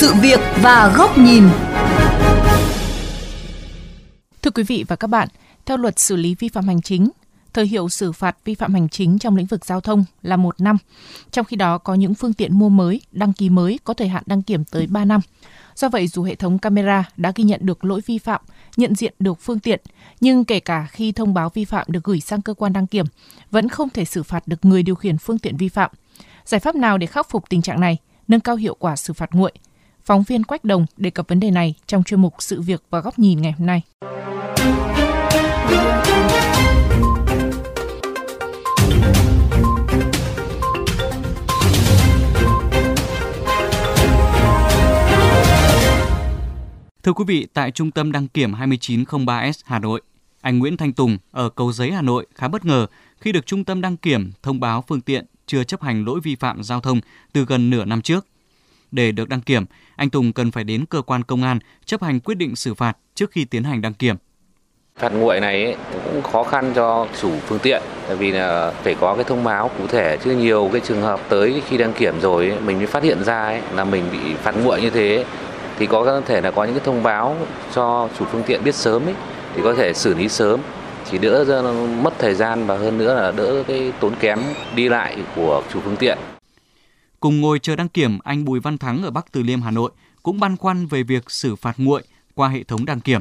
sự việc và góc nhìn. Thưa quý vị và các bạn, theo luật xử lý vi phạm hành chính, thời hiệu xử phạt vi phạm hành chính trong lĩnh vực giao thông là một năm. Trong khi đó có những phương tiện mua mới, đăng ký mới có thời hạn đăng kiểm tới 3 năm. Do vậy, dù hệ thống camera đã ghi nhận được lỗi vi phạm, nhận diện được phương tiện, nhưng kể cả khi thông báo vi phạm được gửi sang cơ quan đăng kiểm, vẫn không thể xử phạt được người điều khiển phương tiện vi phạm. Giải pháp nào để khắc phục tình trạng này, nâng cao hiệu quả xử phạt nguội? Phóng viên Quách Đồng đề cập vấn đề này trong chuyên mục Sự việc và góc nhìn ngày hôm nay. Thưa quý vị, tại Trung tâm đăng kiểm 2903S Hà Nội, anh Nguyễn Thanh Tùng ở Cầu Giấy Hà Nội khá bất ngờ khi được Trung tâm đăng kiểm thông báo phương tiện chưa chấp hành lỗi vi phạm giao thông từ gần nửa năm trước. Để được đăng kiểm, anh Tùng cần phải đến cơ quan công an chấp hành quyết định xử phạt trước khi tiến hành đăng kiểm. Phạt nguội này ấy, cũng khó khăn cho chủ phương tiện tại vì là phải có cái thông báo cụ thể chứ nhiều cái trường hợp tới khi đăng kiểm rồi ấy, mình mới phát hiện ra ấy, là mình bị phạt nguội như thế thì có thể là có những cái thông báo cho chủ phương tiện biết sớm ấy thì có thể xử lý sớm chỉ đỡ ra mất thời gian và hơn nữa là đỡ cái tốn kém đi lại của chủ phương tiện. Cùng ngồi chờ đăng kiểm, anh Bùi Văn Thắng ở Bắc Từ Liêm, Hà Nội cũng băn khoăn về việc xử phạt nguội qua hệ thống đăng kiểm.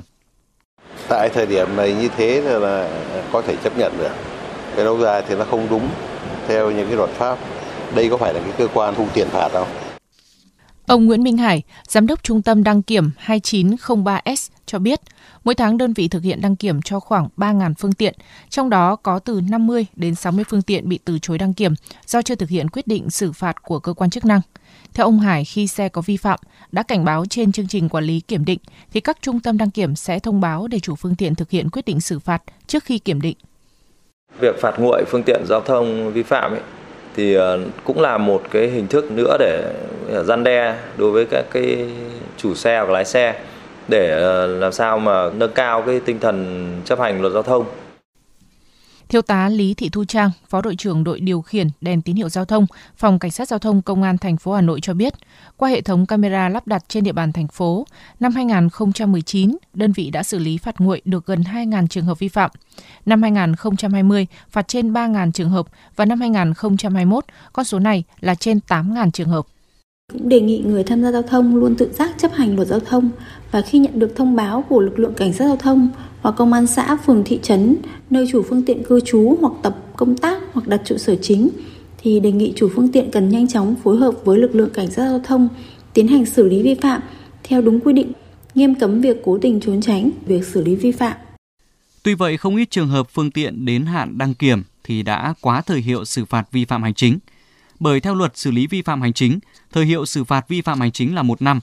Tại thời điểm này như thế là, có thể chấp nhận được. Cái lâu dài thì nó không đúng theo những cái luật pháp. Đây có phải là cái cơ quan thu tiền phạt không? Ông Nguyễn Minh Hải, Giám đốc Trung tâm Đăng kiểm 2903S cho biết, mỗi tháng đơn vị thực hiện đăng kiểm cho khoảng 3.000 phương tiện, trong đó có từ 50 đến 60 phương tiện bị từ chối đăng kiểm do chưa thực hiện quyết định xử phạt của cơ quan chức năng. Theo ông Hải, khi xe có vi phạm đã cảnh báo trên chương trình quản lý kiểm định thì các trung tâm đăng kiểm sẽ thông báo để chủ phương tiện thực hiện quyết định xử phạt trước khi kiểm định. Việc phạt nguội phương tiện giao thông vi phạm ấy, thì ờ, cũng là một cái hình thức nữa để ờ, gian đe đối với các cái chủ xe hoặc lái xe để ờ, làm sao mà nâng cao cái tinh thần chấp hành luật giao thông. Thiếu tá Lý Thị Thu Trang, Phó đội trưởng đội điều khiển đèn tín hiệu giao thông, Phòng Cảnh sát giao thông Công an thành phố Hà Nội cho biết, qua hệ thống camera lắp đặt trên địa bàn thành phố, năm 2019, đơn vị đã xử lý phạt nguội được gần 2.000 trường hợp vi phạm. Năm 2020, phạt trên 3.000 trường hợp và năm 2021, con số này là trên 8.000 trường hợp. Cũng đề nghị người tham gia giao thông luôn tự giác chấp hành luật giao thông và khi nhận được thông báo của lực lượng cảnh sát giao thông hoặc công an xã, phường, thị trấn nơi chủ phương tiện cư trú hoặc tập công tác hoặc đặt trụ sở chính thì đề nghị chủ phương tiện cần nhanh chóng phối hợp với lực lượng cảnh sát giao thông tiến hành xử lý vi phạm theo đúng quy định, nghiêm cấm việc cố tình trốn tránh việc xử lý vi phạm. Tuy vậy, không ít trường hợp phương tiện đến hạn đăng kiểm thì đã quá thời hiệu xử phạt vi phạm hành chính. Bởi theo luật xử lý vi phạm hành chính, thời hiệu xử phạt vi phạm hành chính là một năm,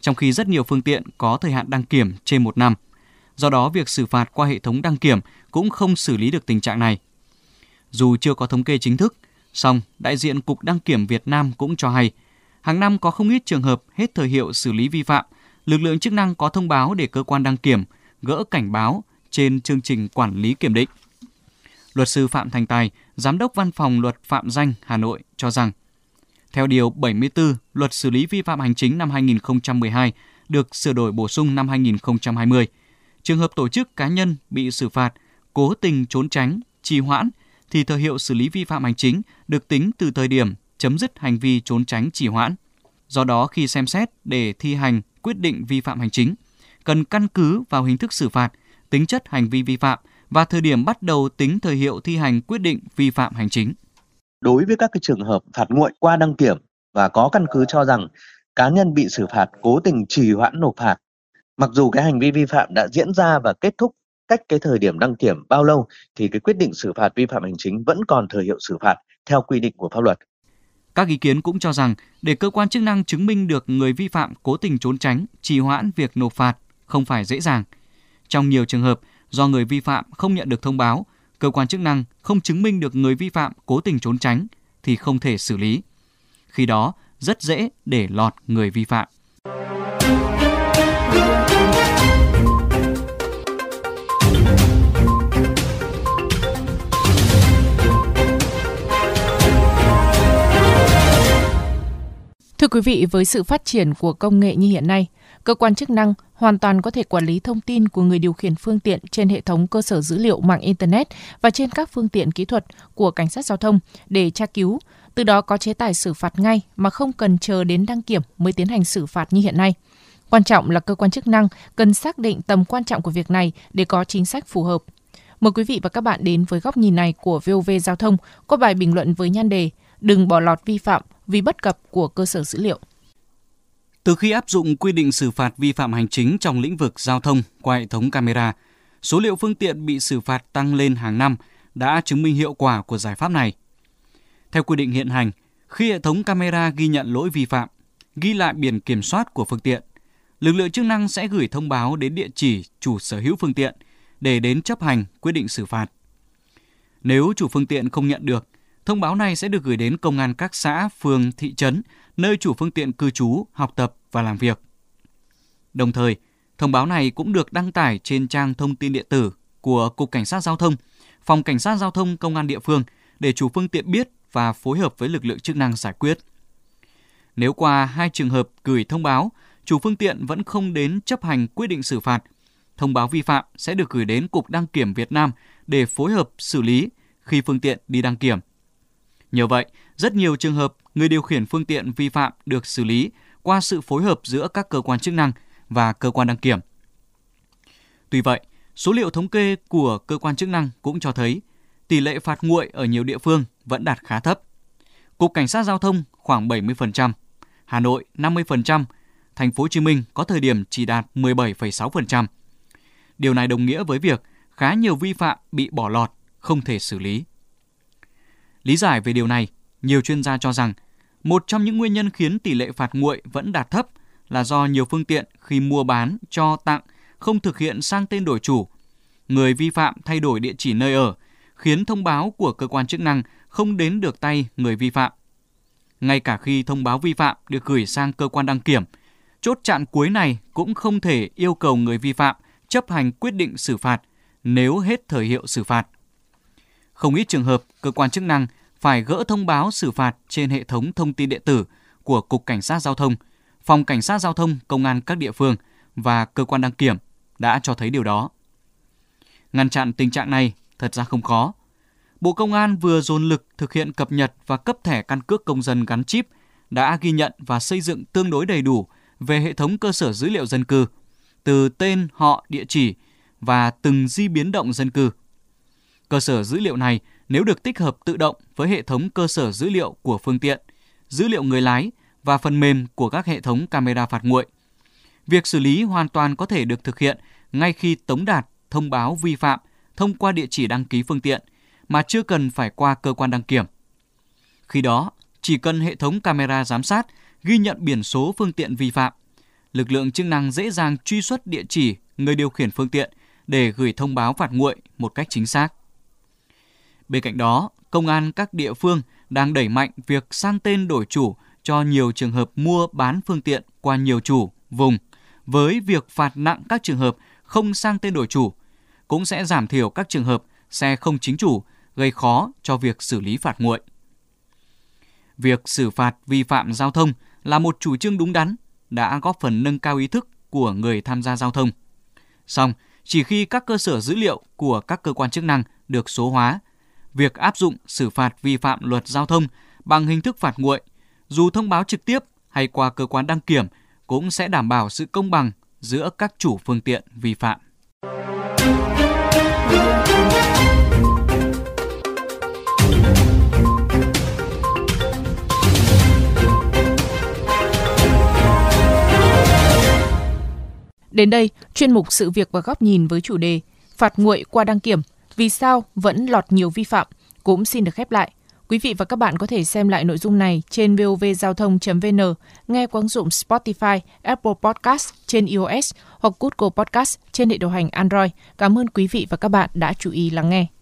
trong khi rất nhiều phương tiện có thời hạn đăng kiểm trên một năm – Do đó, việc xử phạt qua hệ thống đăng kiểm cũng không xử lý được tình trạng này. Dù chưa có thống kê chính thức, song đại diện Cục Đăng kiểm Việt Nam cũng cho hay, hàng năm có không ít trường hợp hết thời hiệu xử lý vi phạm, lực lượng chức năng có thông báo để cơ quan đăng kiểm gỡ cảnh báo trên chương trình quản lý kiểm định. Luật sư Phạm Thành Tài, Giám đốc Văn phòng Luật Phạm danh Hà Nội cho rằng, theo Điều 74 Luật xử lý vi phạm hành chính năm 2012 được sửa đổi bổ sung năm 2020, Trường hợp tổ chức cá nhân bị xử phạt cố tình trốn tránh, trì hoãn thì thời hiệu xử lý vi phạm hành chính được tính từ thời điểm chấm dứt hành vi trốn tránh trì hoãn. Do đó khi xem xét để thi hành quyết định vi phạm hành chính, cần căn cứ vào hình thức xử phạt, tính chất hành vi vi phạm và thời điểm bắt đầu tính thời hiệu thi hành quyết định vi phạm hành chính. Đối với các cái trường hợp phạt nguội qua đăng kiểm và có căn cứ cho rằng cá nhân bị xử phạt cố tình trì hoãn nộp phạt mặc dù cái hành vi vi phạm đã diễn ra và kết thúc cách cái thời điểm đăng kiểm bao lâu thì cái quyết định xử phạt vi phạm hành chính vẫn còn thời hiệu xử phạt theo quy định của pháp luật. Các ý kiến cũng cho rằng để cơ quan chức năng chứng minh được người vi phạm cố tình trốn tránh, trì hoãn việc nộp phạt không phải dễ dàng. Trong nhiều trường hợp, do người vi phạm không nhận được thông báo, cơ quan chức năng không chứng minh được người vi phạm cố tình trốn tránh thì không thể xử lý. Khi đó, rất dễ để lọt người vi phạm. Thưa quý vị, với sự phát triển của công nghệ như hiện nay, cơ quan chức năng hoàn toàn có thể quản lý thông tin của người điều khiển phương tiện trên hệ thống cơ sở dữ liệu mạng Internet và trên các phương tiện kỹ thuật của cảnh sát giao thông để tra cứu, từ đó có chế tài xử phạt ngay mà không cần chờ đến đăng kiểm mới tiến hành xử phạt như hiện nay. Quan trọng là cơ quan chức năng cần xác định tầm quan trọng của việc này để có chính sách phù hợp. Mời quý vị và các bạn đến với góc nhìn này của VOV Giao thông có bài bình luận với nhan đề Đừng bỏ lọt vi phạm vì bất cập của cơ sở dữ liệu. Từ khi áp dụng quy định xử phạt vi phạm hành chính trong lĩnh vực giao thông qua hệ thống camera, số liệu phương tiện bị xử phạt tăng lên hàng năm đã chứng minh hiệu quả của giải pháp này. Theo quy định hiện hành, khi hệ thống camera ghi nhận lỗi vi phạm, ghi lại biển kiểm soát của phương tiện, lực lượng chức năng sẽ gửi thông báo đến địa chỉ chủ sở hữu phương tiện để đến chấp hành quyết định xử phạt. Nếu chủ phương tiện không nhận được, thông báo này sẽ được gửi đến công an các xã, phường, thị trấn nơi chủ phương tiện cư trú, học tập và làm việc. Đồng thời, thông báo này cũng được đăng tải trên trang thông tin điện tử của Cục Cảnh sát Giao thông, Phòng Cảnh sát Giao thông Công an địa phương để chủ phương tiện biết và phối hợp với lực lượng chức năng giải quyết. Nếu qua hai trường hợp gửi thông báo, chủ phương tiện vẫn không đến chấp hành quyết định xử phạt, thông báo vi phạm sẽ được gửi đến Cục Đăng kiểm Việt Nam để phối hợp xử lý khi phương tiện đi đăng kiểm. Nhờ vậy, rất nhiều trường hợp người điều khiển phương tiện vi phạm được xử lý qua sự phối hợp giữa các cơ quan chức năng và cơ quan đăng kiểm. Tuy vậy, số liệu thống kê của cơ quan chức năng cũng cho thấy tỷ lệ phạt nguội ở nhiều địa phương vẫn đạt khá thấp. Cục Cảnh sát Giao thông khoảng 70%, Hà Nội 50%, Thành phố Hồ Chí Minh có thời điểm chỉ đạt 17,6%. Điều này đồng nghĩa với việc khá nhiều vi phạm bị bỏ lọt, không thể xử lý. Lý giải về điều này, nhiều chuyên gia cho rằng một trong những nguyên nhân khiến tỷ lệ phạt nguội vẫn đạt thấp là do nhiều phương tiện khi mua bán, cho tặng không thực hiện sang tên đổi chủ. Người vi phạm thay đổi địa chỉ nơi ở, khiến thông báo của cơ quan chức năng không đến được tay người vi phạm. Ngay cả khi thông báo vi phạm được gửi sang cơ quan đăng kiểm, chốt chặn cuối này cũng không thể yêu cầu người vi phạm chấp hành quyết định xử phạt nếu hết thời hiệu xử phạt. Không ít trường hợp, cơ quan chức năng phải gỡ thông báo xử phạt trên hệ thống thông tin điện tử của Cục Cảnh sát Giao thông, Phòng Cảnh sát Giao thông, Công an các địa phương và cơ quan đăng kiểm đã cho thấy điều đó. Ngăn chặn tình trạng này thật ra không khó. Bộ Công an vừa dồn lực thực hiện cập nhật và cấp thẻ căn cước công dân gắn chip đã ghi nhận và xây dựng tương đối đầy đủ về hệ thống cơ sở dữ liệu dân cư, từ tên, họ, địa chỉ và từng di biến động dân cư. Cơ sở dữ liệu này nếu được tích hợp tự động với hệ thống cơ sở dữ liệu của phương tiện, dữ liệu người lái và phần mềm của các hệ thống camera phạt nguội. Việc xử lý hoàn toàn có thể được thực hiện ngay khi tống đạt thông báo vi phạm thông qua địa chỉ đăng ký phương tiện mà chưa cần phải qua cơ quan đăng kiểm. Khi đó, chỉ cần hệ thống camera giám sát ghi nhận biển số phương tiện vi phạm, lực lượng chức năng dễ dàng truy xuất địa chỉ người điều khiển phương tiện để gửi thông báo phạt nguội một cách chính xác. Bên cạnh đó, công an các địa phương đang đẩy mạnh việc sang tên đổi chủ cho nhiều trường hợp mua bán phương tiện qua nhiều chủ, vùng, với việc phạt nặng các trường hợp không sang tên đổi chủ, cũng sẽ giảm thiểu các trường hợp xe không chính chủ gây khó cho việc xử lý phạt nguội. Việc xử phạt vi phạm giao thông là một chủ trương đúng đắn, đã góp phần nâng cao ý thức của người tham gia giao thông. Song, chỉ khi các cơ sở dữ liệu của các cơ quan chức năng được số hóa việc áp dụng xử phạt vi phạm luật giao thông bằng hình thức phạt nguội, dù thông báo trực tiếp hay qua cơ quan đăng kiểm cũng sẽ đảm bảo sự công bằng giữa các chủ phương tiện vi phạm. Đến đây, chuyên mục sự việc và góc nhìn với chủ đề phạt nguội qua đăng kiểm vì sao vẫn lọt nhiều vi phạm cũng xin được khép lại. Quý vị và các bạn có thể xem lại nội dung này trên vovgiao thông.vn, nghe qua ứng dụng Spotify, Apple Podcast trên iOS hoặc Google Podcast trên hệ điều hành Android. Cảm ơn quý vị và các bạn đã chú ý lắng nghe.